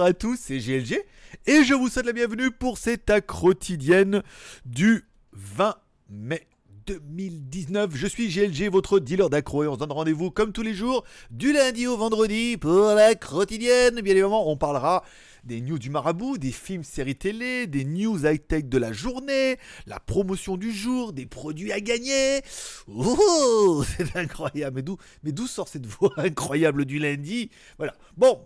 À tous, c'est GLG et je vous souhaite la bienvenue pour cette quotidienne du 20 mai 2019. Je suis GLG, votre dealer d'accro et on se donne rendez-vous comme tous les jours du lundi au vendredi pour la quotidienne. Bien évidemment, on parlera des news du marabout, des films, séries télé, des news high-tech de la journée, la promotion du jour, des produits à gagner. Oh, c'est incroyable. Mais d'où, mais sort cette voix incroyable du lundi? Voilà. Bon,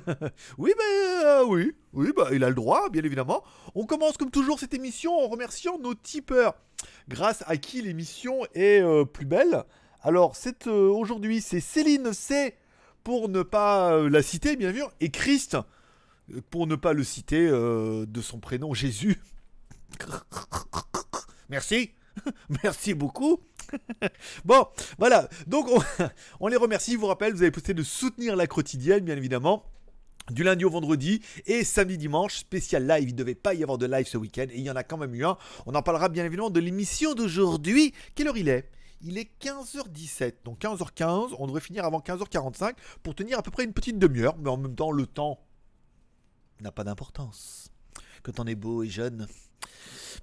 oui, mais euh, oui, oui, bah, il a le droit, bien évidemment. On commence comme toujours cette émission en remerciant nos tipeurs, grâce à qui l'émission est euh, plus belle? Alors, euh, aujourd'hui, c'est Céline C pour ne pas la citer, bien sûr, et Christ pour ne pas le citer euh, de son prénom Jésus. Merci. Merci beaucoup. bon, voilà. Donc, on, les remercie. Je vous rappelle, vous avez possibilité de soutenir la quotidienne, bien évidemment. Du lundi au vendredi et samedi dimanche, spécial live. Il ne devait pas y avoir de live ce week-end et il y en a quand même eu un. On en parlera bien évidemment de l'émission d'aujourd'hui. Quelle heure il est? Il est 15h17, donc 15h15, on devrait finir avant 15h45 pour tenir à peu près une petite demi-heure, mais en même temps le temps n'a pas d'importance. Quand on est beau et jeune.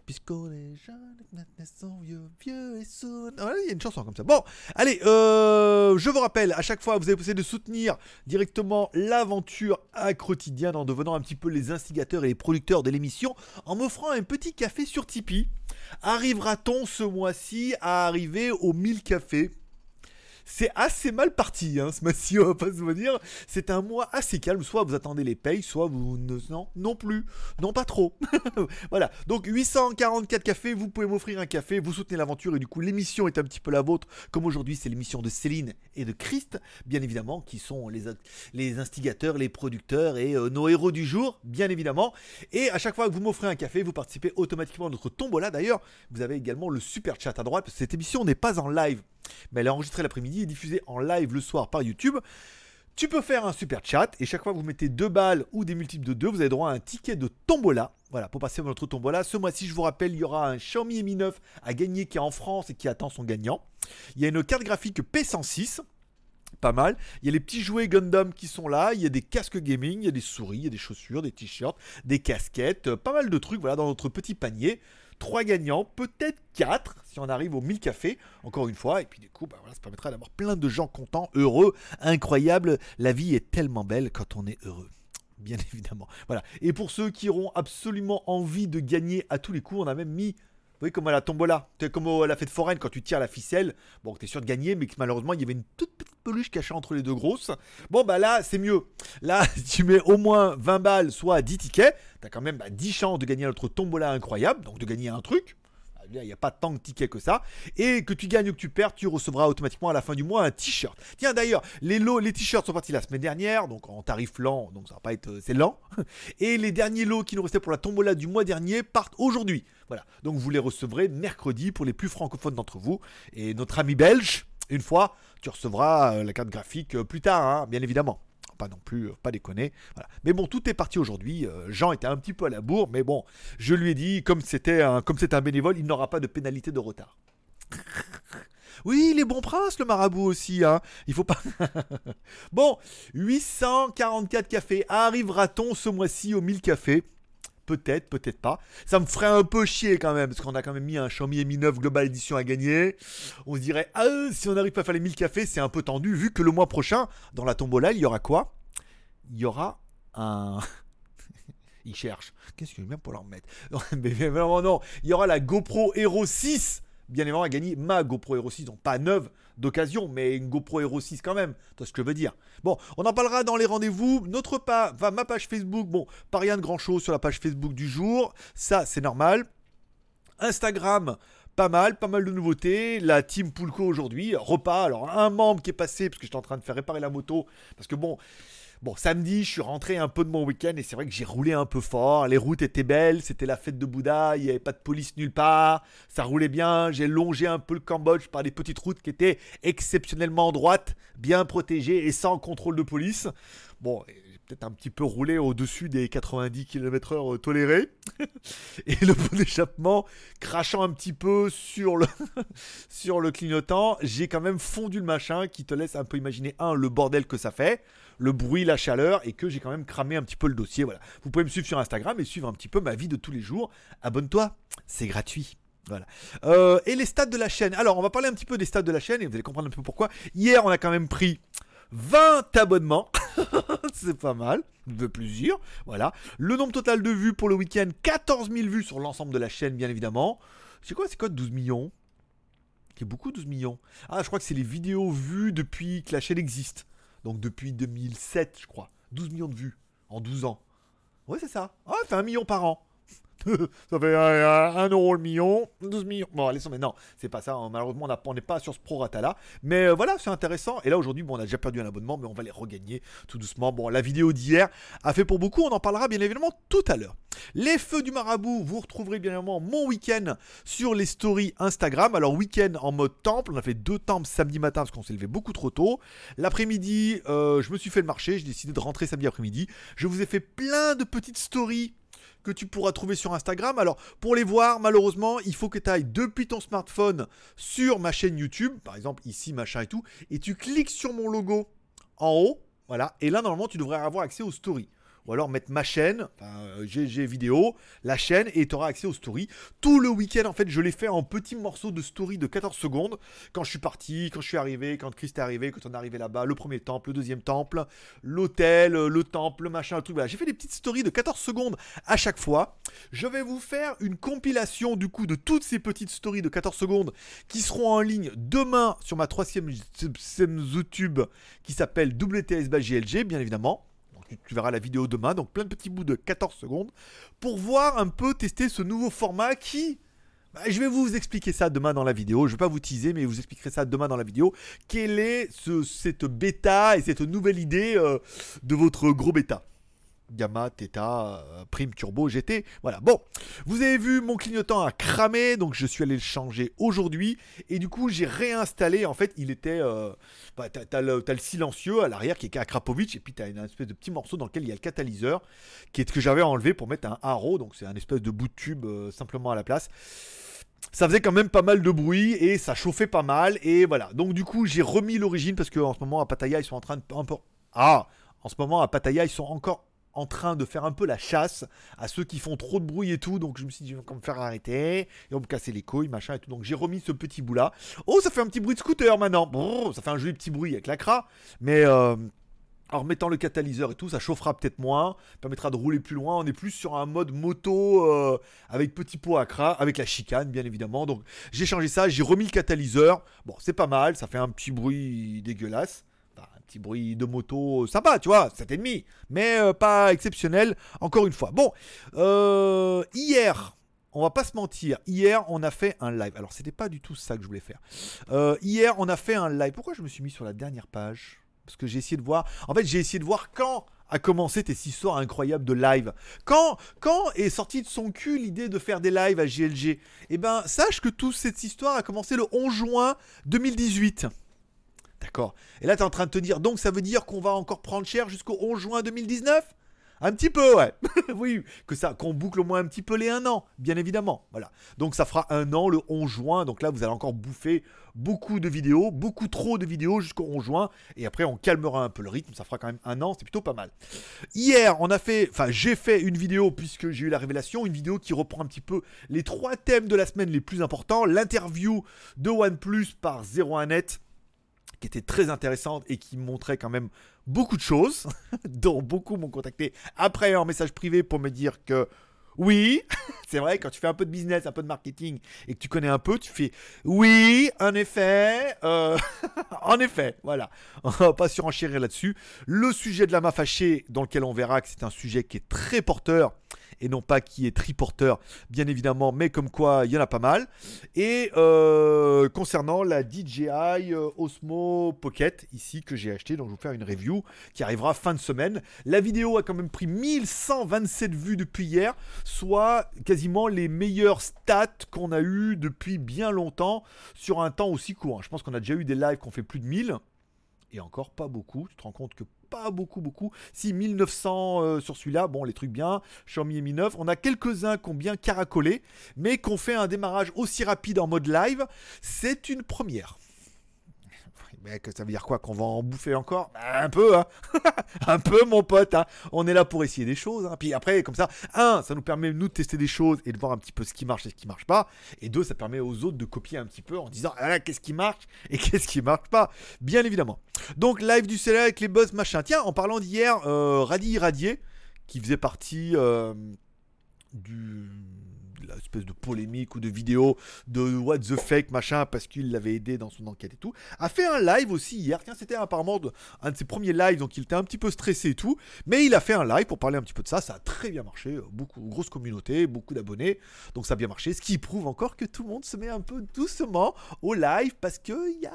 Puisqu'on est jeune, maintenant vieux, vieux et soon. Ah, il y a une chanson comme ça. Bon, allez, euh, je vous rappelle, à chaque fois, vous avez possibilité de soutenir directement l'aventure à quotidien en devenant un petit peu les instigateurs et les producteurs de l'émission en m'offrant un petit café sur Tipeee. Arrivera-t-on ce mois-ci à arriver aux 1000 cafés? C'est assez mal parti, hein, ce mois-ci, on va pas se dire. C'est un mois assez calme. Soit vous attendez les payes, soit vous ne. Non, non plus. Non, pas trop. voilà. Donc 844 cafés, vous pouvez m'offrir un café, vous soutenez l'aventure et du coup, l'émission est un petit peu la vôtre. Comme aujourd'hui, c'est l'émission de Céline et de Christ, bien évidemment, qui sont les, les instigateurs, les producteurs et euh, nos héros du jour, bien évidemment. Et à chaque fois que vous m'offrez un café, vous participez automatiquement à notre tombola. D'ailleurs, vous avez également le super chat à droite, cette émission n'est pas en live mais elle est enregistrée l'après-midi et diffusée en live le soir par YouTube. Tu peux faire un super chat et chaque fois que vous mettez deux balles ou des multiples de deux, vous avez droit à un ticket de tombola. Voilà, pour passer à notre tombola. Ce mois-ci, je vous rappelle, il y aura un Xiaomi Mi 9 à gagner qui est en France et qui attend son gagnant. Il y a une carte graphique P106 pas mal. Il y a les petits jouets Gundam qui sont là, il y a des casques gaming, il y a des souris, il y a des chaussures, des t-shirts, des casquettes, euh, pas mal de trucs voilà dans notre petit panier. 3 gagnants, peut-être 4 si on arrive aux 1000 cafés, encore une fois. Et puis du coup, bah, voilà, ça permettra d'avoir plein de gens contents, heureux, incroyable. La vie est tellement belle quand on est heureux. Bien évidemment. Voilà. Et pour ceux qui auront absolument envie de gagner à tous les coups, on a même mis oui, comme à la tombola. Comme à la fête foraine quand tu tires la ficelle. Bon, t'es sûr de gagner, mais que malheureusement, il y avait une toute petite peluche cachée entre les deux grosses. Bon, bah là, c'est mieux. Là, tu mets au moins 20 balles, soit 10 tickets, t'as quand même 10 bah, chances de gagner notre tombola incroyable, donc de gagner un truc il n'y a pas tant de tickets que ça. Et que tu gagnes ou que tu perds, tu recevras automatiquement à la fin du mois un t-shirt. Tiens, d'ailleurs, les lots, les t-shirts sont partis la semaine dernière, donc en tarif lent, donc ça va pas être. Euh, c'est lent. Et les derniers lots qui nous restaient pour la tombola du mois dernier partent aujourd'hui. Voilà. Donc vous les recevrez mercredi pour les plus francophones d'entre vous. Et notre ami belge, une fois, tu recevras euh, la carte graphique euh, plus tard, hein, bien évidemment pas non plus, pas déconner. Mais bon, tout est parti aujourd'hui. Euh, Jean était un petit peu à la bourre, mais bon, je lui ai dit, comme c'était un, un bénévole, il n'aura pas de pénalité de retard. Oui, les bons princes, le marabout aussi, hein. Il faut pas. bon, 844 cafés. Arrivera-t-on ce mois-ci aux 1000 cafés? Peut-être, peut-être pas. Ça me ferait un peu chier quand même, parce qu'on a quand même mis un Xiaomi Mi 9 Global Edition à gagner. On se dirait, ah, si on n'arrive pas à faire les 1000 cafés, c'est un peu tendu, vu que le mois prochain, dans la tombola, il y aura quoi? Il y aura un. il cherche. Qu'est-ce que je viens pour leur mettre? Mais vraiment, non. Il y aura la GoPro Hero 6 bien évidemment à gagner ma GoPro Hero 6, donc pas neuve d'occasion, mais une GoPro Hero 6 quand même. Tu ce que je veux dire. Bon, on en parlera dans les rendez-vous. Notre pas, va ma page Facebook. Bon, pas rien de grand chose sur la page Facebook du jour. Ça, c'est normal. Instagram, pas mal, pas mal de nouveautés. La team Poulco aujourd'hui, repas. Alors, un membre qui est passé, parce que j'étais en train de faire réparer la moto. Parce que bon, Bon, samedi, je suis rentré un peu de mon week-end et c'est vrai que j'ai roulé un peu fort. Les routes étaient belles, c'était la fête de Bouddha, il n'y avait pas de police nulle part, ça roulait bien. J'ai longé un peu le Cambodge par des petites routes qui étaient exceptionnellement droites, bien protégées et sans contrôle de police. Bon, peut-être un petit peu roulé au-dessus des 90 km/h tolérés. et le pot d'échappement crachant un petit peu sur le, sur le clignotant, j'ai quand même fondu le machin qui te laisse un peu imaginer, un, le bordel que ça fait, le bruit, la chaleur, et que j'ai quand même cramé un petit peu le dossier. Voilà. Vous pouvez me suivre sur Instagram et suivre un petit peu ma vie de tous les jours. Abonne-toi, c'est gratuit. Voilà. Euh, et les stats de la chaîne. Alors, on va parler un petit peu des stats de la chaîne et vous allez comprendre un peu pourquoi. Hier, on a quand même pris 20 abonnements. c'est pas mal. De plusieurs. Voilà. Le nombre total de vues pour le week-end 14 000 vues sur l'ensemble de la chaîne, bien évidemment. C'est quoi C'est quoi 12 millions? Qui est beaucoup 12 millions. Ah, je crois que c'est les vidéos vues depuis que la chaîne existe. Donc depuis 2007, je crois. 12 millions de vues en 12 ans. Ouais, c'est ça. Ah, ça fait un million par an. ça fait 1 euro le million, 12 millions. Bon, allez, mais non, c'est pas ça. Hein. Malheureusement, on n'est pas sur ce prorata là. Mais euh, voilà, c'est intéressant. Et là, aujourd'hui, bon, on a déjà perdu un abonnement, mais on va les regagner tout doucement. Bon, la vidéo d'hier a fait pour beaucoup. On en parlera bien évidemment tout à l'heure. Les feux du marabout, vous retrouverez bien évidemment mon week-end sur les stories Instagram. Alors, week-end en mode temple. On a fait deux temples samedi matin parce qu'on s'est levé beaucoup trop tôt. L'après-midi, euh, je me suis fait le marché. J'ai décidé de rentrer samedi après-midi. Je vous ai fait plein de petites stories que tu pourras trouver sur Instagram. Alors, pour les voir, malheureusement, il faut que tu ailles depuis ton smartphone sur ma chaîne YouTube, par exemple ici, machin et tout, et tu cliques sur mon logo en haut, voilà, et là, normalement, tu devrais avoir accès aux stories ou alors mettre ma chaîne, enfin, GG euh, vidéo, la chaîne, et tu auras accès aux stories. Tout le week-end, en fait, je l'ai fait en petits morceaux de story de 14 secondes. Quand je suis parti, quand je suis arrivé, quand Christ est arrivé, quand on est arrivé là-bas, le premier temple, le deuxième temple, l'hôtel, le temple, le machin, tout. Voilà. J'ai fait des petites stories de 14 secondes à chaque fois. Je vais vous faire une compilation, du coup, de toutes ces petites stories de 14 secondes qui seront en ligne demain sur ma troisième YouTube qui s'appelle WTS bien évidemment tu, verras la vidéo demain, donc plein de petits bouts de 14 secondes, pour voir un peu tester ce nouveau format qui... Bah, je vais vous expliquer ça demain dans la vidéo. Je ne vais pas vous teaser, mais vous expliquerai ça demain dans la vidéo. Quelle est cette bêta et cette nouvelle idée euh, de votre gros bêta? Gamma, Theta, euh, Prime, Turbo, GT. Voilà. Bon, vous avez vu, mon clignotant a cramé, donc je suis allé le changer aujourd'hui. Et du coup, j'ai réinstallé. En fait, il était. Euh, bah, t'as, le, silencieux à l'arrière qui est à Krapovic, et puis t'as une espèce de petit morceau dans lequel il y a le catalyseur, qui est ce que j'avais enlevé pour mettre un haro. Donc, c'est un espèce de bout de tube euh, simplement à la place ça faisait quand même pas mal de bruit et ça chauffait pas mal et voilà. Donc du coup j'ai remis l'origine parce qu'en ce moment à Pattaya ils sont en train de ah en ce moment à Pattaya ils sont encore en train de faire un peu la chasse à ceux qui font trop de bruit et tout. Donc je me suis dit, je vais me faire arrêter. Et on me casser les couilles, machin et tout. Donc j'ai remis ce petit bout là. Oh, ça fait un petit bruit de scooter maintenant. ça fait un joli petit bruit avec l'acra. Mais euh, en remettant le catalyseur et tout, ça chauffera peut-être moins, permettra de rouler plus loin. On est plus sur un mode moto euh, avec petit pot à cra, avec la chicane bien évidemment. Donc j'ai changé ça, j'ai remis le catalyseur. Bon, c'est pas mal, ça fait un petit bruit dégueulasse petit bruit de moto sympa, tu vois, ennemi mais euh, pas exceptionnel, encore une fois. Bon, euh, hier, on va pas se mentir, hier on a fait un live. Alors c'était pas du tout ça que je voulais faire. Euh, hier on a fait un live. Pourquoi je me suis mis sur la dernière page? Parce que j'ai essayé de voir. En fait, j'ai essayé de voir quand a commencé cette histoire incroyable de live. Quand, quand est sortie de son cul l'idée de faire des lives à GLG Eh ben, sache que toute cette histoire a commencé le 11 juin 2018. D'accord. Et là, tu es en train de te dire, donc ça veut dire qu'on va encore prendre cher jusqu'au 11 juin 2019 un petit peu, ouais. oui, que ça, qu'on boucle au moins un petit peu les un an, bien évidemment. Voilà. Donc ça fera un an le 11 juin. Donc là, vous allez encore bouffer beaucoup de vidéos, beaucoup trop de vidéos jusqu'au 11 juin. Et après, on calmera un peu le rythme. Ça fera quand même un an. C'est plutôt pas mal. Hier, on a fait, enfin, j'ai fait une vidéo puisque j'ai eu la révélation, une vidéo qui reprend un petit peu les trois thèmes de la semaine les plus importants. L'interview de OnePlus par 01net qui était très intéressante et qui montrait quand même beaucoup de choses, dont beaucoup m'ont contacté après en message privé pour me dire que oui, c'est vrai, quand tu fais un peu de business, un peu de marketing et que tu connais un peu, tu fais oui, en effet, euh, en effet, voilà. On va pas surenchérir là-dessus. Le sujet de la main fâchée, dans lequel on verra que c'est un sujet qui est très porteur et non pas qui est triporteur, bien évidemment, mais comme quoi il y en a pas mal. Et euh, concernant la DJI euh, Osmo Pocket, ici que j'ai acheté, donc je vais vous faire une review qui arrivera fin de semaine. La vidéo a quand même pris 1127 vues depuis hier, soit quasiment les meilleures stats qu'on a eu depuis bien longtemps sur un temps aussi court. Je pense qu'on a déjà eu des lives qui ont fait plus de 1000. Et encore pas beaucoup. Tu te rends compte que pas beaucoup, beaucoup. Si 1900 euh, sur celui-là, bon, les trucs bien. Xiaomi Mi 9. On a quelques-uns qui ont bien caracolé, mais qu'on fait un démarrage aussi rapide en mode live. C'est une première. Mais que ça veut dire quoi Qu'on va en bouffer encore? Bah, Un peu, hein Un peu, mon pote. Hein On est là pour essayer des choses. Hein. Puis après, comme ça, un, ça nous permet nous de tester des choses et de voir un petit peu ce qui marche et ce qui marche pas. Et deux, ça permet aux autres de copier un petit peu en disant ah, qu'est-ce qui marche et qu'est-ce qui marche pas. Bien évidemment. Donc live du CELA avec les boss machin. Tiens, en parlant d'hier, euh, Radi Radier, qui faisait partie euh, du espèce de polémique ou de vidéo de what the fake machin parce qu'il l'avait aidé dans son enquête et tout, a fait un live aussi hier. C'était apparemment un de ses premiers lives, donc il était un petit peu stressé et tout, mais il a fait un live pour parler un petit peu de ça. Ça a très bien marché, beaucoup grosse communauté, beaucoup d'abonnés, donc ça a bien marché. Ce qui prouve encore que tout le monde se met un peu doucement au live parce que il y a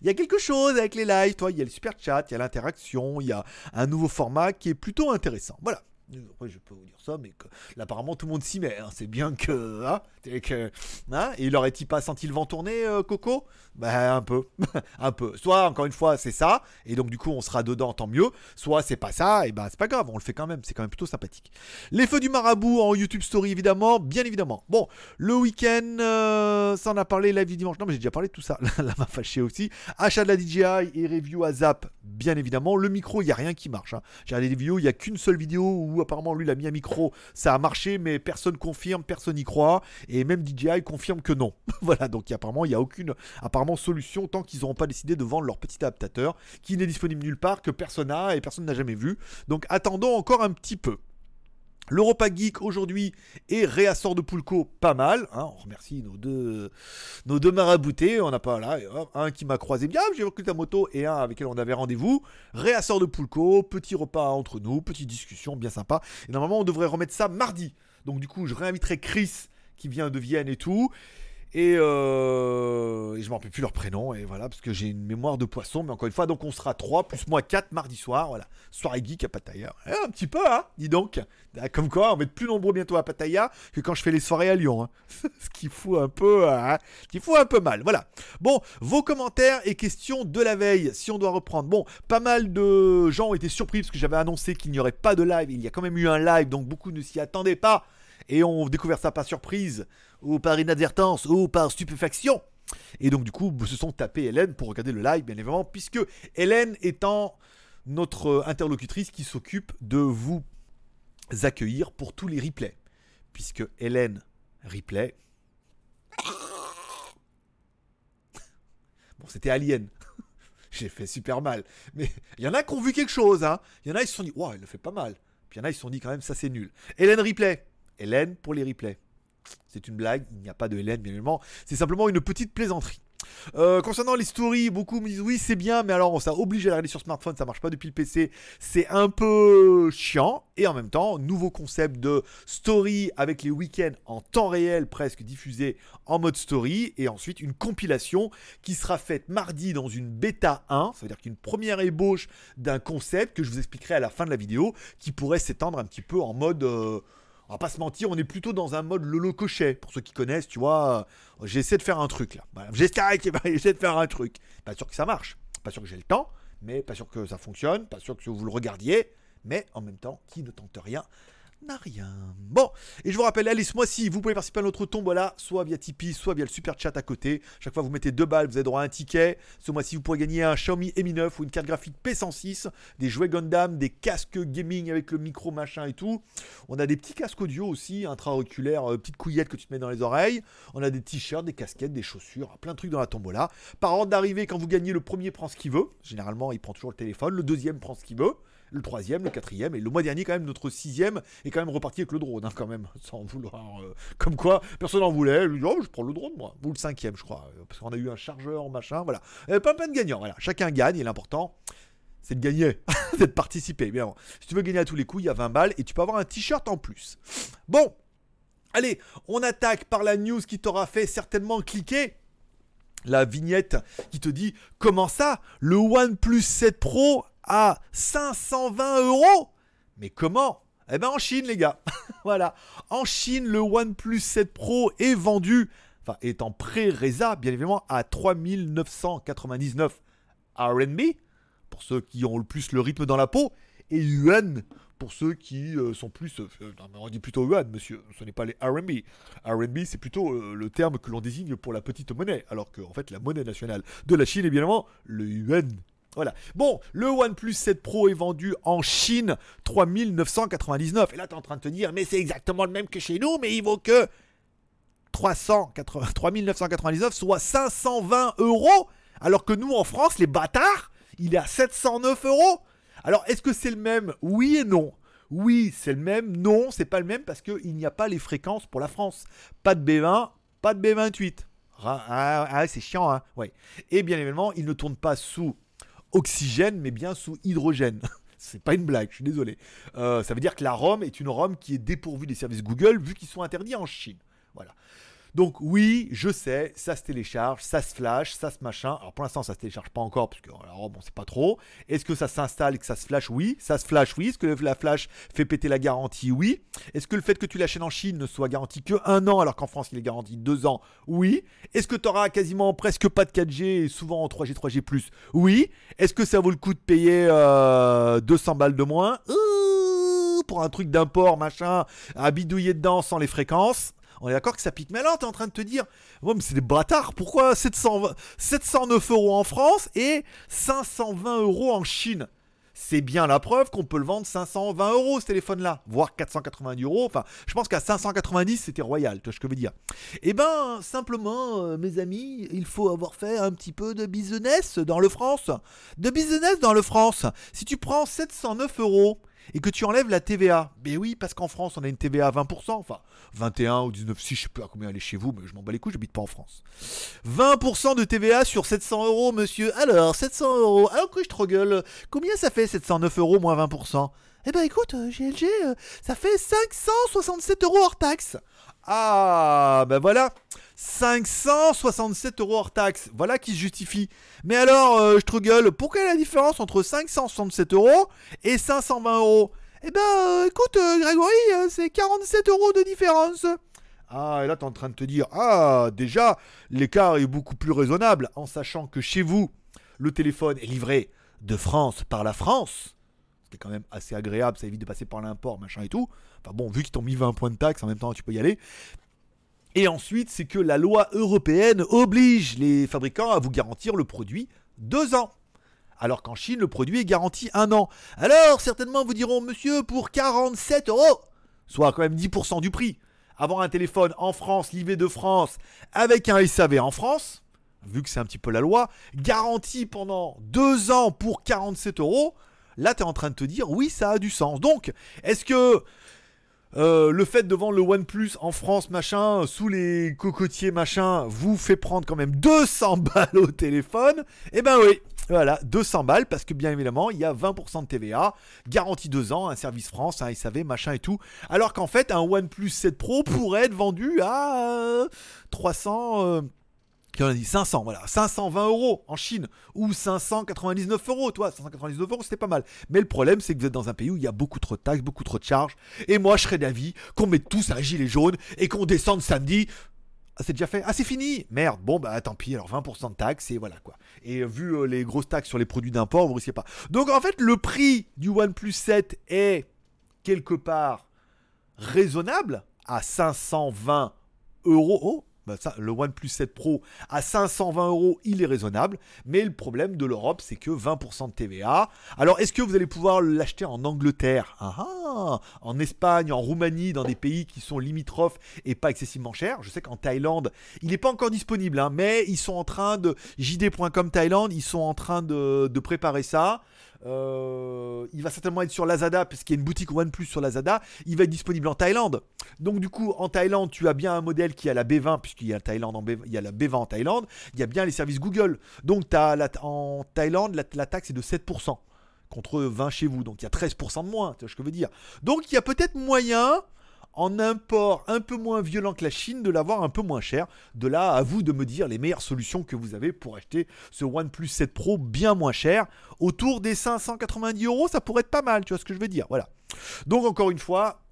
il y a quelque chose avec les lives, toi, il y a le super chat, il y a l'interaction, il y a un nouveau format qui est plutôt intéressant. Voilà. Après, je peux vous dire ça, mais que, apparemment, tout le monde s'y met. Hein. C'est bien que. Hein, que hein, et il aurait-il pas senti le vent tourner, euh, Coco? Ben, un peu. un peu. Soit, encore une fois, c'est ça, et donc, du coup, on sera dedans, tant mieux. Soit, c'est pas ça, et ben, c'est pas grave, on le fait quand même. C'est quand même plutôt sympathique. Les feux du marabout en YouTube Story, évidemment. Bien évidemment. Bon, le week-end, euh, ça en a parlé live du dimanche. Non, mais j'ai déjà parlé de tout ça. Là, m'a fâché aussi. Achat de la DJI et review à Zap, bien évidemment. Le micro, il n'y a rien qui marche. Hein. J'ai regardé des vidéos, il n'y a qu'une seule vidéo où apparemment lui il a mis un micro, ça a marché, mais personne confirme, personne n'y croit, et même DJI confirme que non. voilà, donc apparemment il n'y a aucune apparemment solution tant qu'ils n'auront pas décidé de vendre leur petit adaptateur qui n'est disponible nulle part, que personne n'a et personne n'a jamais vu. Donc attendons encore un petit peu. L'Europa Geek aujourd'hui est réassort de Poulco pas mal. Hein. on remercie nos deux, nos deux maraboutés. On n'a pas là un qui m'a croisé bien, j'ai recruté ta moto et un avec lequel on avait rendez-vous. Réassort de Poulco, petit repas entre nous, petite discussion bien sympa. Et normalement on devrait remettre ça mardi. Donc du coup je réinviterai Chris qui vient de Vienne et tout. Et, euh, et je ne me rappelle plus leur prénom, et voilà, parce que j'ai une mémoire de poisson, mais encore une fois, donc on sera 3, plus moi 4 mardi soir, voilà. Soirée geek à Pattaya. Eh, un petit peu, hein, dis donc. Ah, comme quoi, on va être plus nombreux bientôt à Pattaya que quand je fais les soirées à Lyon. Hein. ce qui fout un peu, hein, fout un peu mal, voilà. Bon, vos commentaires et questions de la veille, si on doit reprendre. Bon, pas mal de gens ont été surpris parce que j'avais annoncé qu'il n'y aurait pas de live. Il y a quand même eu un live, donc beaucoup ne s'y attendaient pas et ont découvert ça par surprise, ou par inadvertance, ou par stupéfaction. Et donc du coup, se sont tapés Hélène pour regarder le live, bien évidemment, puisque Hélène étant notre interlocutrice qui s'occupe de vous accueillir pour tous les replays. Puisque Hélène replay. Bon, c'était Alien. J'ai fait super mal. Mais il y en a qui ont vu quelque chose, hein. Il y en a, ils se sont dit, waouh, il le fait pas mal. Puis il y en a, ils se sont dit quand même, ça c'est nul. Hélène replay. Hélène pour les replays. C'est une blague, il n'y a pas de Hélène bien évidemment, c'est simplement une petite plaisanterie. Euh, concernant les stories, beaucoup me disent oui c'est bien, mais alors ça oblige à regarder sur smartphone, ça marche pas depuis le PC, c'est un peu chiant. Et en même temps, nouveau concept de story avec les week-ends en temps réel presque diffusés en mode story, et ensuite une compilation qui sera faite mardi dans une bêta 1, ça veut dire qu'une première ébauche d'un concept que je vous expliquerai à la fin de la vidéo, qui pourrait s'étendre un petit peu en mode... Euh, on va pas se mentir, on est plutôt dans un mode Lolo Cochet. Pour ceux qui connaissent, tu vois, j'essaie de faire un truc là. J'essaie de faire un truc. Pas sûr que ça marche, pas sûr que j'ai le temps, mais pas sûr que ça fonctionne, pas sûr que vous le regardiez, mais en même temps, qui ne tente rien n'a rien. Bon, et je vous rappelle, allez, ce mois-ci, vous pouvez participer à notre tombola, soit via Tipeee, soit via le super chat à côté. Chaque fois, vous mettez deux balles, vous avez droit à un ticket. Ce mois-ci, vous pourrez gagner un Xiaomi Mi 9 ou une carte graphique P106, des jouets Gundam, des casques gaming avec le micro machin et tout. On a des petits casques audio aussi, intra-auriculaires, euh, petites couillettes que tu te mets dans les oreilles. On a des t-shirts, des casquettes, des chaussures, plein de trucs dans la tombola. Par ordre d'arrivée, quand vous gagnez, le premier prend ce qu'il veut. Généralement, il prend toujours le téléphone. Le deuxième prend ce qu'il veut le troisième, le quatrième, et le mois dernier, quand même, notre sixième est quand même reparti avec le drone, hein, quand même, sans vouloir. Euh, comme quoi, personne n'en voulait. Lui, oh, je prends le drone, moi. Ou le cinquième, je crois. Euh, parce qu'on a eu un chargeur, machin, voilà. pas plein de gagnants, voilà. Chacun gagne, et l'important, c'est de gagner, c'est de participer. Bien, si tu veux gagner à tous les coups, il y a 20 balles, et tu peux avoir un t-shirt en plus. Bon, allez, on attaque par la news qui t'aura fait certainement cliquer la vignette qui te dit comment ça le OnePlus 7 Pro à 520 euros Mais comment? Eh ben en Chine les gars. voilà. En Chine, le OnePlus 7 Pro est vendu, enfin est en pré-résa bien évidemment, à 3999 RB, pour ceux qui ont le plus le rythme dans la peau, et yuan pour ceux qui euh, sont plus. Euh, on dit plutôt yuan, monsieur, ce n'est pas les RB. RB, c'est plutôt euh, le terme que l'on désigne pour la petite monnaie, alors qu'en en fait, la monnaie nationale de la Chine est bien évidemment le yuan. Voilà. Bon, le OnePlus 7 Pro est vendu en Chine 3999. Et là, tu es en train de te dire, mais c'est exactement le même que chez nous, mais il vaut que 380, 3999, soit 520 euros. Alors que nous, en France, les bâtards, il est à 709 euros. Alors, est-ce que c'est le même? Oui et non. Oui, c'est le même. Non, c'est pas le même parce qu'il n'y a pas les fréquences pour la France. Pas de B20, pas de B28. Ah, ah, c'est chiant, hein ouais. Et bien évidemment, il ne tourne pas sous oxygène, mais bien sous hydrogène. c'est pas une blague, je suis désolé. Euh, ça veut dire que la ROM est une ROM qui est dépourvue des services Google, vu qu'ils sont interdits en Chine. Voilà. Donc oui, je sais, ça se télécharge, ça se flash, ça se machin. Alors pour l'instant, ça se télécharge pas encore parce que bon, sait pas trop. Est-ce que ça s'installe et que ça se flash? Oui, ça se flash, oui. Est-ce que la flash fait péter la garantie? Oui. Est-ce que le fait que tu l'achètes en Chine ne soit garanti que un an alors qu'en France il est garanti deux ans? Oui. Est-ce que tu auras quasiment presque pas de 4G et souvent en 3G, 3G+. Oui. Est-ce que ça vaut le coup de payer 200 euh, balles de moins? Pour un truc d'import, machin, à bidouiller dedans sans les fréquences? On est d'accord que ça pique. Mais là, tu es en train de te dire, ouais, mais c'est des bâtards. Pourquoi 709 euros en France et 520 euros en Chine? C'est bien la preuve qu'on peut le vendre 520 euros ce téléphone-là, voire 490 euros. Enfin, je pense qu'à 590 c'était royal, tu vois ce que je veux dire. Eh ben, simplement, euh, mes amis, il faut avoir fait un petit peu de business dans le France. De business dans le France. Si tu prends 709 euros et que tu enlèves la TVA. Mais oui, parce qu'en France, on a une TVA à 20%, enfin 21 ou 19, si je sais plus à combien elle est chez vous, mais je m'en bats les couilles, j'habite pas en France. 20% de TVA sur 700 euros, monsieur. Alors, 700 euros. Alors que je te gueule, combien ça fait 709 euros moins 20% eh ben écoute, GLG, euh, euh, ça fait 567 euros hors taxe. Ah, ben voilà. 567 euros hors taxe. Voilà qui se justifie. Mais alors, euh, gueule, pourquoi la différence entre 567 euros et 520 euros? Eh ben, euh, écoute, euh, Grégory, c'est 47 euros de différence. Ah, et là, tu es en train de te dire, ah, déjà, l'écart est beaucoup plus raisonnable en sachant que chez vous, le téléphone est livré de France par la France. Ce qui est quand même assez agréable, ça évite de passer par l'import, machin et tout. Enfin bon, vu qu'ils t'ont mis 20 points de taxe, en même temps, tu peux y aller. Et ensuite, c'est que la loi européenne oblige les fabricants à vous garantir le produit deux ans. Alors qu'en Chine, le produit est garanti un an. Alors, certainement, vous diront, monsieur, pour 47 euros, soit quand même 10% du prix, avoir un téléphone en France, livré de France, avec un SAV en France, vu que c'est un petit peu la loi, garanti pendant deux ans pour 47 euros, là, tu es en train de te dire, oui, ça a du sens. Donc, est-ce que euh, le fait de vendre le OnePlus en France, machin, sous les cocotiers, machin, vous fait prendre quand même 200 balles au téléphone. Eh ben oui, voilà, 200 balles, parce que bien évidemment, il y a 20% de TVA, garantie 2 ans, un service France, un SAV, machin et tout. Alors qu'en fait, un OnePlus 7 Pro pourrait être vendu à 300... Euh, on a dit 500, voilà, 520 euros en Chine ou 599 euros, toi, 599 euros, c'était pas mal. Mais le problème, c'est que vous êtes dans un pays où il y a beaucoup trop de taxes, beaucoup trop de charges. Et moi, je serais d'avis qu'on mette tous un gilet jaune et qu'on descende samedi. Ah, c'est déjà fait. Ah, c'est fini. Merde. Bon, bah tant pis. Alors 20% de taxes et voilà quoi. Et vu euh, les grosses taxes sur les produits d'import, vous risquez pas. Donc en fait, le prix du OnePlus 7 est quelque part raisonnable à 520 euros. Oh, le OnePlus 7 Pro à 520 euros, il est raisonnable. Mais le problème de l'Europe, c'est que 20% de TVA. Alors, est-ce que vous allez pouvoir l'acheter en Angleterre? Ah, ah, En Espagne, en Roumanie, dans des pays qui sont limitrophes et pas excessivement chers Je sais qu'en Thaïlande, il n'est pas encore disponible, hein, mais ils sont en train de. JD.com Thaïlande, ils sont en train de préparer ça. Euh, il va certainement être sur Lazada, parce qu'il y a une boutique OnePlus sur Lazada. Il va être disponible en Thaïlande. Donc, du coup, en Thaïlande, tu as bien un modèle qui a la B20, puisqu'il y a, Thaïlande en il y a la B20 en Thaïlande. Il y a bien les services Google. Donc, as en Thaïlande, la, la taxe est de 7% contre 20 chez vous. Donc, il y a 13% de moins. Tu vois ce que je veux dire. Donc, il y a peut-être moyen en import un peu moins violent que la Chine, de l'avoir un peu moins cher. De là, à vous de me dire les meilleures solutions que vous avez pour acheter ce OnePlus 7 Pro bien moins cher. Autour des 590 euros, ça pourrait être pas mal, tu vois ce que je veux dire. Voilà. Donc encore une fois,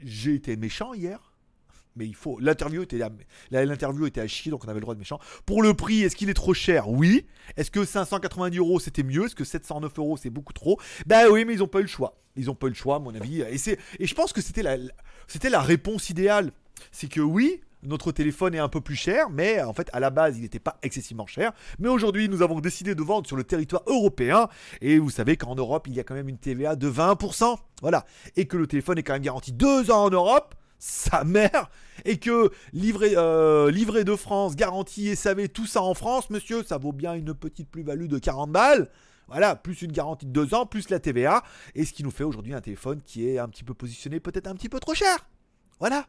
j'ai été méchant hier. Mais il faut. L'interview était, l'interview était à chier, donc on avait le droit de méchant. Pour le prix, est-ce qu'il est trop cher? Oui. Est-ce que 590 euros c'était mieux? Est-ce que 709 euros c'est beaucoup trop? Bah oui, mais ils ont pas eu le choix. Ils ont pas eu le choix, à mon avis. Et, et je pense que c'était la, c'était la réponse idéale. C'est que oui, notre téléphone est un peu plus cher, mais en fait, à la base, il n'était pas excessivement cher. Mais aujourd'hui, nous avons décidé de vendre sur le territoire européen. Et vous savez qu'en Europe, il y a quand même une TVA de 20%. Voilà. Et que le téléphone est quand même garanti 2 ans en Europe sa mère et que livrer, euh, de France, garantie SAV, tout ça en France, monsieur, ça vaut bien une petite plus-value de 40 balles. Voilà, plus une garantie de 2 ans, plus la TVA. Et ce qui nous fait aujourd'hui un téléphone qui est un petit peu positionné, peut-être un petit peu trop cher. Voilà.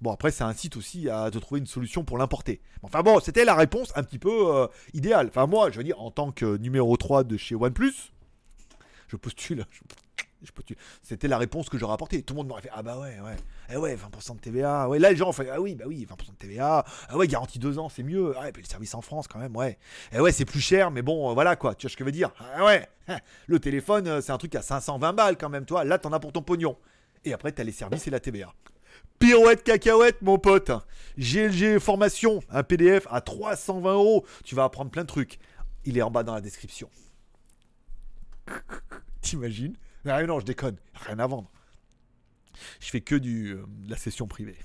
Bon, après, ça incite aussi à te trouver une solution pour l'importer. Enfin bon, c'était la réponse un petit peu euh, idéale. Enfin, moi, je veux dire, en tant que numéro 3 de chez OnePlus, je postule. C'était la réponse que j'aurais apportée. Tout le monde m'aurait fait Ah bah ouais, ouais. Eh ouais, 20% de TVA. Ouais, là, les gens ont fait Ah oui, bah oui, 20% de TVA. Ah ouais, garantie 2 ans, c'est mieux. Ah, et puis le service en France, quand même, ouais. Eh ouais, c'est plus cher, mais bon, euh, voilà quoi. Tu vois ce que je veux dire? Ah ouais, le téléphone, euh, c'est un truc à 520 balles quand même, toi. Là, t'en as pour ton pognon. Et après, t'as les services et la TVA. Pirouette cacahuète, mon pote. GLG formation, un PDF à 320 euros. Tu vas apprendre plein de trucs. Il est en bas dans la description. T'imagines? Ah non, je déconne. Rien à vendre. Je fais que du, euh, de la session privée.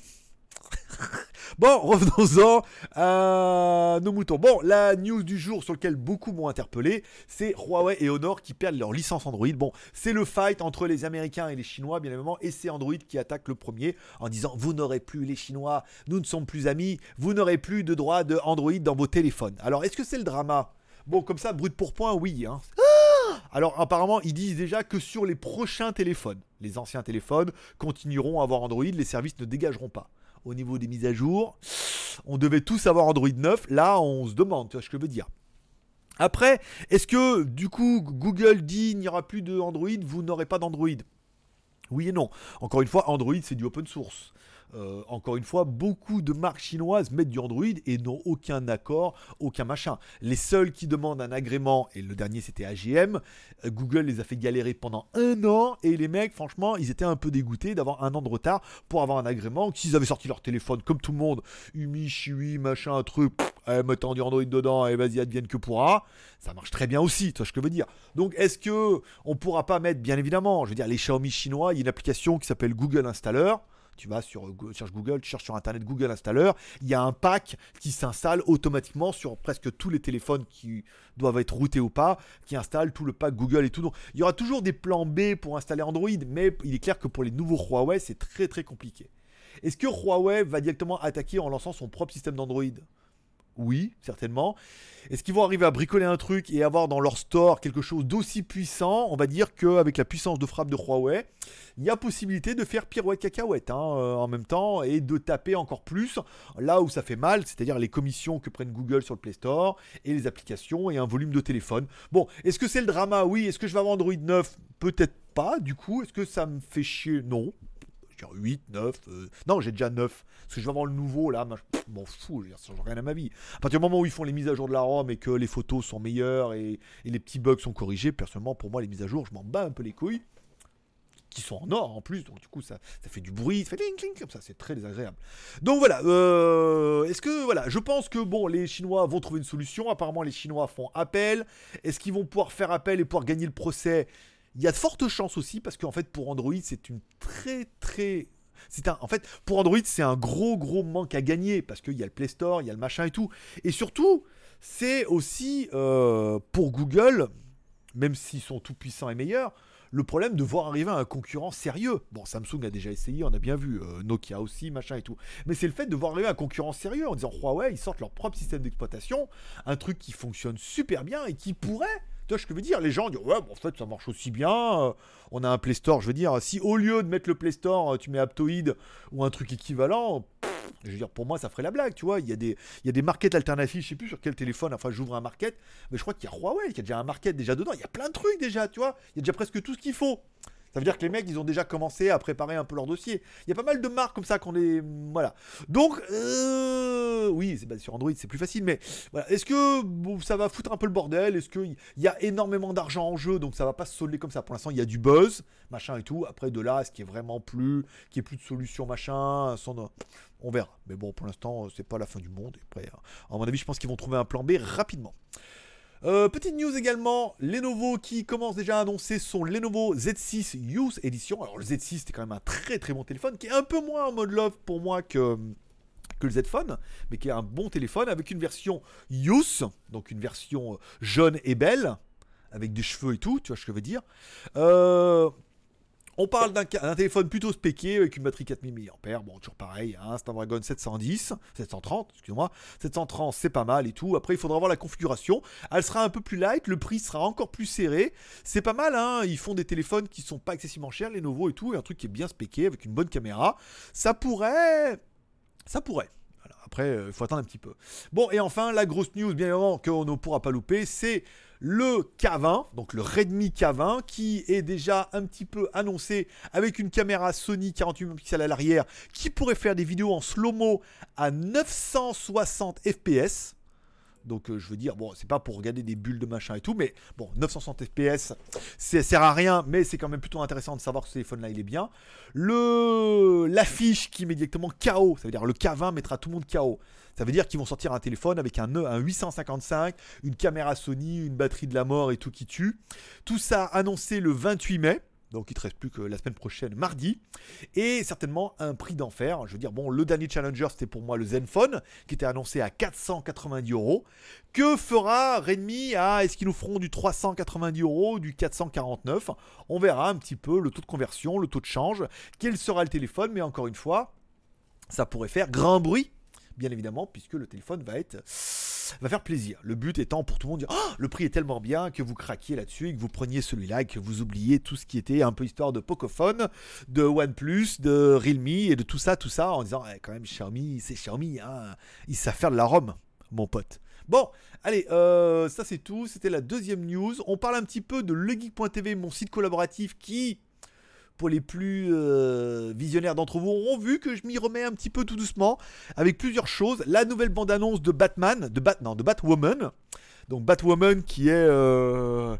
bon, revenons-en à nos moutons. Bon, la news du jour sur laquelle beaucoup m'ont interpellé, c'est Huawei et Honor qui perdent leur licence Android. Bon, c'est le fight entre les Américains et les Chinois, bien évidemment, et c'est Android qui attaque le premier en disant Vous n'aurez plus les Chinois, nous ne sommes plus amis, vous n'aurez plus de droit de Android dans vos téléphones. Alors, est-ce que c'est le drama? Bon, comme ça, brut pour point, oui. Hein. Alors apparemment, ils disent déjà que sur les prochains téléphones, les anciens téléphones continueront à avoir Android, les services ne dégageront pas. Au niveau des mises à jour, on devait tous avoir Android 9, là on se demande, tu vois ce que je veux dire. Après, est-ce que du coup Google dit il n'y aura plus de Android, vous n'aurez pas d'Android? Oui et non. Encore une fois, Android c'est du open source. Euh, encore une fois, beaucoup de marques chinoises mettent du Android et n'ont aucun accord, aucun machin. Les seuls qui demandent un agrément, et le dernier c'était AGM, euh, Google les a fait galérer pendant un an et les mecs, franchement, ils étaient un peu dégoûtés d'avoir un an de retard pour avoir un agrément. S'ils avaient sorti leur téléphone comme tout le monde, Umi, Chiwi, machin, un truc, eh, mettant du Android dedans et vas-y, advienne que pourra, ça marche très bien aussi, tu vois ce que je veux dire. Donc est-ce que on pourra pas mettre, bien évidemment, je veux dire, les Xiaomi chinois, il y a une application qui s'appelle Google Installer tu vas sur cherches Google, tu cherches sur internet Google Installer, il y a un pack qui s'installe automatiquement sur presque tous les téléphones qui doivent être routés ou pas, qui installe tout le pack Google et tout. Donc il y aura toujours des plans B pour installer Android, mais il est clair que pour les nouveaux Huawei, c'est très très compliqué. Est-ce que Huawei va directement attaquer en lançant son propre système d'Android? Oui, certainement. Est-ce qu'ils vont arriver à bricoler un truc et avoir dans leur store quelque chose d'aussi puissant? On va dire qu'avec la puissance de frappe de Huawei, il y a possibilité de faire pirouette cacahuète hein, euh, en même temps et de taper encore plus là où ça fait mal, c'est-à-dire les commissions que prennent Google sur le Play Store et les applications et un volume de téléphone. Bon, est-ce que c'est le drama? Oui. Est-ce que je vais avoir Android 9 Peut-être pas, du coup. Est-ce que ça me fait chier? Non. 8, 9. Euh, non, j'ai déjà 9. Parce que je vais avoir le nouveau là. Je m'en fous, je change rien à ma vie. À partir du moment où ils font les mises à jour de la ROM et que les photos sont meilleures et, les petits bugs sont corrigés, personnellement, pour moi, les mises à jour, je m'en bats un peu les couilles. Qui sont en or en plus, donc du coup ça, ça fait du bruit, ça fait cling cling comme ça, c'est très désagréable. Donc voilà, euh, est-ce que voilà, je pense que bon, les Chinois vont trouver une solution. Apparemment, les Chinois font appel. Est-ce qu'ils vont pouvoir faire appel et pouvoir gagner le procès? Il y a de fortes chances aussi parce qu'en fait pour Android c'est une très très c'est un, en fait, pour Android, c'est un gros gros manque à gagner parce qu'il y a le Play Store, il y a le machin et tout. Et surtout, c'est aussi euh, pour Google, même s'ils sont tout puissants et meilleurs, le problème de voir arriver un concurrent sérieux. Bon, Samsung a déjà essayé, on a bien vu, euh, Nokia aussi, machin et tout. Mais c'est le fait de voir arriver un concurrent sérieux en disant Huawei, ils sortent leur propre système d'exploitation, un truc qui fonctionne super bien et qui pourrait tu je veux dire Les gens disent ouais, en fait, ça marche aussi bien. Euh, on a un Play Store. Je veux dire, si au lieu de mettre le Play Store, euh, tu mets Aptoid ou un truc équivalent, je veux dire, pour moi, ça ferait la blague, tu vois. Il y a des, il y a des markets alternatifs, je sais plus sur quel téléphone. Enfin, j'ouvre un market, mais je crois qu'il y a Huawei, il y a déjà un market déjà dedans. Il y a plein de trucs déjà, tu vois. Il y a déjà presque tout ce qu'il faut. Ça veut dire que les mecs, ils ont déjà commencé à préparer un peu leur dossier. Il y a pas mal de marques comme ça qu'on est. Voilà. Donc, euh, oui, bah, sur Android, c'est plus facile, mais voilà. Est-ce que ça va foutre un peu le bordel? Est-ce qu'il y a énormément d'argent en jeu, donc ça va pas se solder comme ça? Pour l'instant, il y a du buzz, machin et tout. Après, de là, est-ce qu'il y a vraiment plus, qu'il n'y ait plus de solution, machin, on verra. Mais bon, pour l'instant, c'est pas la fin du monde. Et après, à mon avis, je pense qu'ils vont trouver un plan B rapidement. Euh, petite news également, Lenovo qui commence déjà à annoncer son Lenovo Z6 Youth Edition. Alors le Z6 c'était quand même un très très bon téléphone qui est un peu moins en mode love pour moi que, que le Z Phone, mais qui est un bon téléphone avec une version Youth, donc une version euh, jeune et belle, avec des cheveux et tout, tu vois ce que je veux dire. Euh, on parle d'un téléphone plutôt spéqué avec une batterie 4000 mAh. Bon, toujours pareil, hein, Snapdragon 710, 730, excuse-moi. 730, c'est pas mal et tout. Après, il faudra voir la configuration. Elle sera un peu plus light, le prix sera encore plus serré. C'est pas mal, hein. Ils font des téléphones qui sont pas excessivement chers, les nouveaux et tout, et un truc qui est bien spéqué avec une bonne caméra. Ça pourrait. Ça pourrait. Après, il euh, faut attendre un petit peu. Bon, et enfin, la grosse news, bien évidemment, qu'on ne pourra pas louper, c'est le K20, donc le Redmi K20, qui est déjà un petit peu annoncé avec une caméra Sony 48 pixels à l'arrière, qui pourrait faire des vidéos en slow-mo à 960 fps. Donc euh, je veux dire, bon, c'est pas pour regarder des bulles de machin et tout, mais bon, 960 fps, ça sert à rien, mais c'est quand même plutôt intéressant de savoir que ce téléphone-là, il est bien. Le l'affiche qui met directement KO, ça veut dire le K20 mettra tout le monde KO. Ça veut dire qu'ils vont sortir un téléphone avec un, un 855, une caméra Sony, une batterie de la mort et tout qui tue. Tout ça annoncé le 28 mai. Donc il ne te reste plus que la semaine prochaine, mardi. Et certainement un prix d'enfer. Je veux dire, bon, le dernier Challenger, c'était pour moi le Zenfone, qui était annoncé à 490 euros. Que fera Redmi à, est-ce qu'ils nous feront du 390 euros, du 449 On verra un petit peu le taux de conversion, le taux de change, quel sera le téléphone. Mais encore une fois, ça pourrait faire grand bruit bien évidemment, puisque le téléphone va être va faire plaisir. Le but étant pour tout le monde dire oh, le prix est tellement bien que vous craquiez là-dessus que vous preniez celui-là et que vous oubliez tout ce qui était un peu histoire de Pocophone, de OnePlus, de Realme et de tout ça, tout ça en disant eh, quand même Xiaomi, c'est Xiaomi, hein, ils faire de la ROM, mon pote. Bon, allez, euh, ça c'est tout. C'était la deuxième news. On parle un petit peu de legeek.tv, mon site collaboratif qui pour les plus euh, visionnaires d'entre vous, auront vu que je m'y remets un petit peu tout doucement avec plusieurs choses. La nouvelle bande-annonce de Batman, de, Bat, non, de Batwoman. Donc Batwoman qui est... Euh,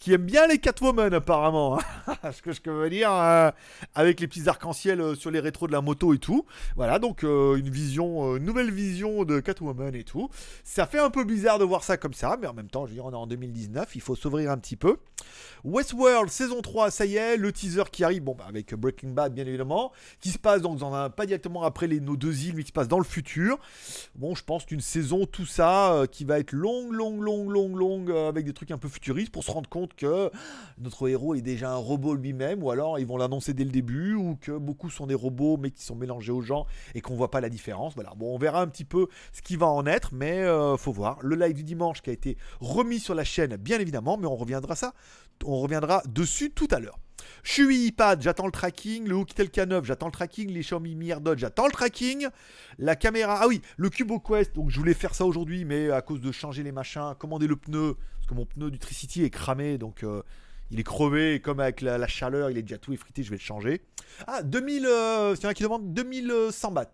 qui aime bien les Catwoman apparemment. Hein. Ce que je veux dire, euh, avec les petits arcs-en-ciel euh, sur les rétros de la moto et tout. Voilà, donc euh, une vision, nouvelle vision de Catwoman et tout. Ça fait un peu bizarre de voir ça comme ça, mais en même temps, je veux dire, on est en 2019, il faut s'ouvrir un petit peu. Westworld saison 3, ça y est, le teaser qui arrive, bon, bah, avec Breaking Bad bien évidemment, qui se passe donc dans un, pas directement après les, nos deux îles, mais qui se passe dans le futur. Bon, je pense qu'une saison, tout ça, qui va être longue, longue, longue, longue, longue, avec des trucs un peu futuristes pour se rendre compte que notre héros est déjà un robot lui-même, ou alors ils vont l'annoncer dès le début, ou que beaucoup sont des robots mais qui sont mélangés aux gens et qu'on voit pas la différence. Voilà, bon, on verra un petit peu ce qui va en être, mais euh, faut voir. Le live du dimanche qui a été remis sur la chaîne, bien évidemment, mais on reviendra ça, on reviendra dessus tout à l'heure. suis iPad, j'attends le tracking. Le Hokitel K9, j'attends le tracking. Les Xiaomi Mi j'attends le tracking. La caméra, ah oui, le Cubo Quest. Donc je voulais faire ça aujourd'hui, mais à cause de changer les machins, commander le pneu, mon pneu du Tricity est cramé, donc euh, il est crevé, et comme avec la, chaleur, il est déjà tout effrité, je vais le changer. Ah, 2000, euh, il y en a qui demandent 2100 bahts.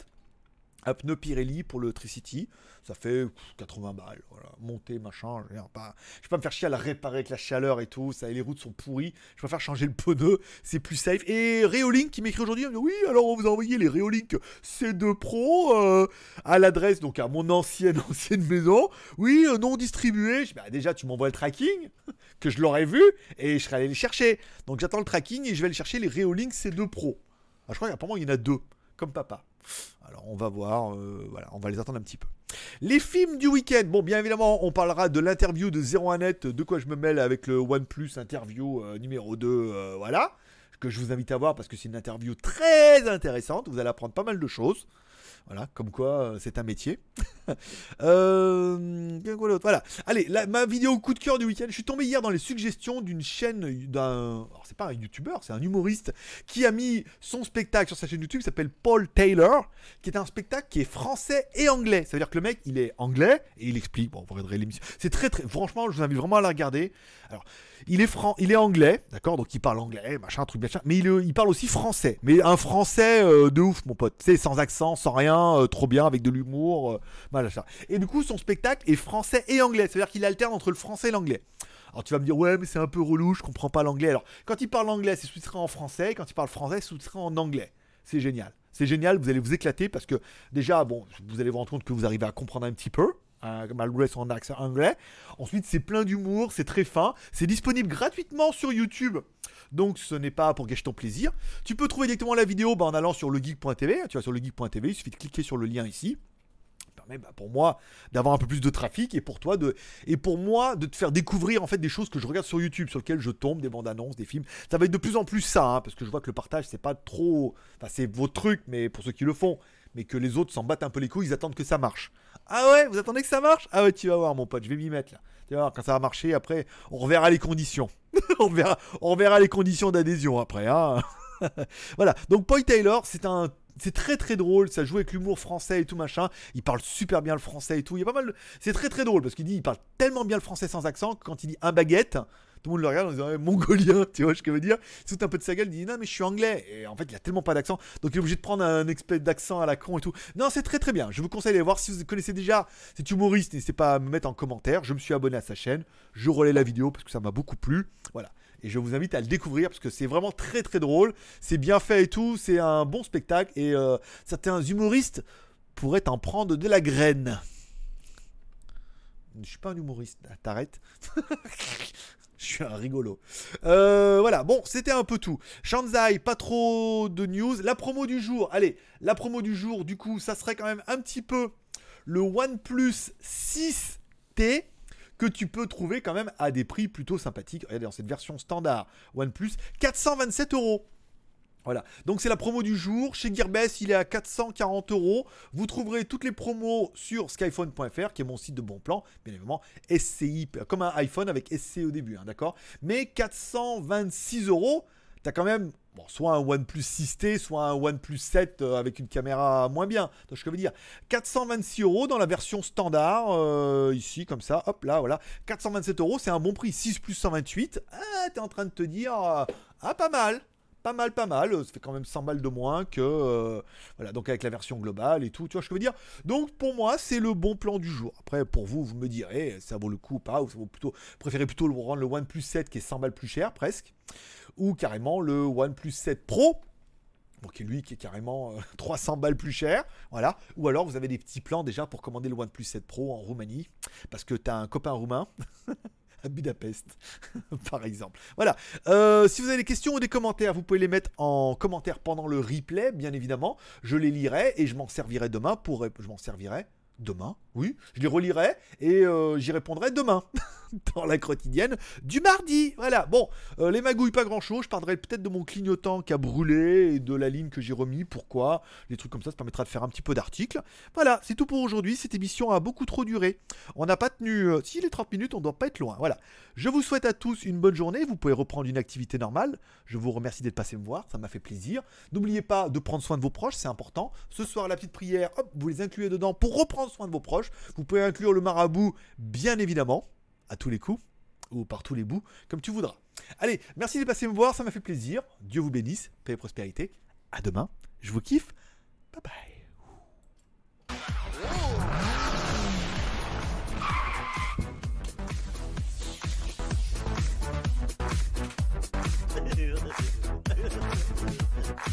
Un pneu Pirelli pour le Tricity ça fait 80 balles, voilà, monter, machin, je vais pas, vais pas me faire chier à la réparer avec la chaleur et tout, ça, les routes sont pourries, je préfère changer le pneu, c'est plus safe. Et Reolink qui m'écrit aujourd'hui, oui, alors on vous a envoyé les Reolink C2 Pro euh, à l'adresse, donc à mon ancienne, ancienne maison, oui, euh, non distribué, je bah, déjà tu m'envoies le tracking, que je l'aurais vu, et je serais allé les chercher. Donc j'attends le tracking et je vais aller chercher les Reolink C2 Pro. Ah, je crois qu'apparemment il y en a deux, comme papa. Alors on va voir, euh, on va les attendre un petit peu. Les films du week-end, bon bien évidemment on parlera de l'interview de 01net, de quoi je me mêle avec le OnePlus interview euh, numéro 2, euh, voilà, que je vous invite à voir parce que c'est une interview très intéressante, vous allez apprendre pas mal de choses. Voilà, comme quoi euh, c'est un métier. euh, voilà. Allez, ma vidéo coup de cœur du week-end. Je suis tombé hier dans les suggestions d'une chaîne d'un. c'est pas un youtubeur, c'est un humoriste qui a mis son spectacle sur sa chaîne YouTube qui s'appelle Paul Taylor, qui est un spectacle qui est français et anglais. Ça veut dire que le mec, il est anglais et il explique. Bon, vous regarderez l'émission. C'est très, très. Franchement, je vous invite vraiment à la regarder. Alors, il est, franc, il est anglais, d'accord Donc il parle anglais, machin, truc, machin. Mais il, parle aussi français. Mais un français euh, de ouf, mon pote. Sais, sans accent, sans rien, euh, trop bien, avec de l'humour. Euh, et du coup, son spectacle est français et anglais. C'est-à-dire qu'il alterne entre le français et l'anglais. Alors tu vas me dire, ouais, mais c'est un peu relou, je comprends pas l'anglais. Alors, quand il parle anglais, c'est sous-titré en français. Quand il parle français, c'est sous-titré en anglais. C'est génial. C'est génial, vous allez vous éclater parce que déjà, bon, vous allez vous rendre compte que vous arrivez à comprendre un petit peu. Hein, malgré son accent anglais. Ensuite, c'est plein d'humour, c'est très fin. C'est disponible gratuitement sur YouTube. Donc, ce n'est pas pour gâcher ton plaisir. Tu peux trouver directement la vidéo bah, en allant sur legeek.tv. Tu vas sur legeek.tv, il suffit de cliquer sur le lien ici. permet bah, pour moi d'avoir un peu plus de trafic et pour toi de et pour moi de te faire découvrir en fait des choses que je regarde sur YouTube sur lesquelles je tombe des bandes annonces des films ça va être de plus en plus ça hein, parce que je vois que le partage c'est pas trop enfin c'est vos trucs mais pour ceux qui le font mais que les autres s'en battent un peu les couilles ils attendent que ça marche ah ouais, vous attendez que ça marche? Ah ouais, tu vas voir, mon pote, je vais m'y mettre là. Tu vas voir, quand ça va marcher, après, on reverra les conditions. on, verra, on reverra les conditions d'adhésion après. Hein voilà, donc Paul Taylor, c'est un c'est très très drôle, ça joue avec l'humour français et tout machin. Il parle super bien le français et tout. Il y a pas mal. C'est très très drôle parce qu'il dit, il parle tellement bien le français sans accent que quand il dit un baguette, tout le monde le regarde en disant mongolien, tu vois ce que je veux dire Tout un peu de sa gueule, il dit non mais je suis anglais. Et en fait, il a tellement pas d'accent, donc il est obligé de prendre un expert d'accent à la con et tout. Non, c'est très très bien. Je vous conseille d'aller voir si vous connaissez déjà cet humoriste. N'hésitez pas à me mettre en commentaire. Je me suis abonné à sa chaîne. Je relais la vidéo parce que ça m'a beaucoup plu. Voilà. Et je vous invite à le découvrir parce que c'est vraiment très très drôle. C'est bien fait et tout. C'est un bon spectacle. Et euh, certains humoristes pourraient en prendre de la graine. Je suis pas un humoriste. T'arrêtes. Je suis un rigolo. Euh, voilà, bon, c'était un peu tout. Shanzai, pas trop de news. La promo du jour, allez, la promo du jour, du coup, ça serait quand même un petit peu le OnePlus 6T que tu peux trouver quand même à des prix plutôt sympathiques. Regardez, dans cette version standard OnePlus, 427 euros. Voilà, donc c'est la promo du jour. Chez Gearbest, il est à 440 euros. Vous trouverez toutes les promos sur skyphone.fr, qui est mon site de bon plan, bien évidemment. SCI, comme un iPhone avec SC au début, hein, d'accord Mais 426 euros, t'as quand même bon, soit un OnePlus 6T, soit un OnePlus 7 euh, avec une caméra moins bien. Donc, je veux dire, 426 euros dans la version standard, euh, ici, comme ça, hop là, voilà. 427 euros, c'est un bon prix. 6 plus 128, ah, t'es en train de te dire, ah, pas mal pas mal, pas mal. Ça fait quand même 100 balles de moins que. Euh, voilà, donc avec la version globale et tout, tu vois ce que je veux dire. Donc pour moi, c'est le bon plan du jour. Après, pour vous, vous me direz, ça vaut le coup ou pas, ou ça vaut plutôt. Préférez plutôt le rendre le OnePlus 7 qui est 100 balles plus cher, presque. Ou carrément le OnePlus 7 Pro. Est lui qui est carrément 300 euh, balles plus cher, voilà. Ou alors vous avez des petits plans déjà pour commander le OnePlus 7 Pro en Roumanie, parce que tu as un copain roumain Budapest, par exemple. Voilà. Euh, si vous avez des questions ou des commentaires, vous pouvez les mettre en commentaire pendant le replay, bien évidemment. Je les lirai et je m'en servirai demain pour. Je m'en servirai demain, oui, je les relirai et euh, j'y répondrai demain dans la quotidienne du mardi. Voilà, bon, euh, les magouilles, pas grand chose. Je parlerai peut-être de mon clignotant qui a brûlé et de la ligne que j'ai remis. Pourquoi? Les trucs comme ça, ça permettra de faire un petit peu d'articles. Voilà, c'est tout pour aujourd'hui. Cette émission a beaucoup trop duré. On n'a pas tenu. Si les 30 minutes, on doit pas être loin. Voilà. Je vous souhaite à tous une bonne journée. Vous pouvez reprendre une activité normale. Je vous remercie d'être passé me voir. Ça m'a fait plaisir. N'oubliez pas de prendre soin de vos proches, c'est important. Ce soir, la petite prière, hop, vous les incluez dedans pour reprendre soin de vos proches. Vous pouvez inclure le marabout, bien évidemment, à tous les coups, ou par tous les bouts, comme tu voudras. Allez, merci de passer me voir, ça m'a fait plaisir. Dieu vous bénisse, paix et prospérité. À demain, je vous kiffe. Bye bye.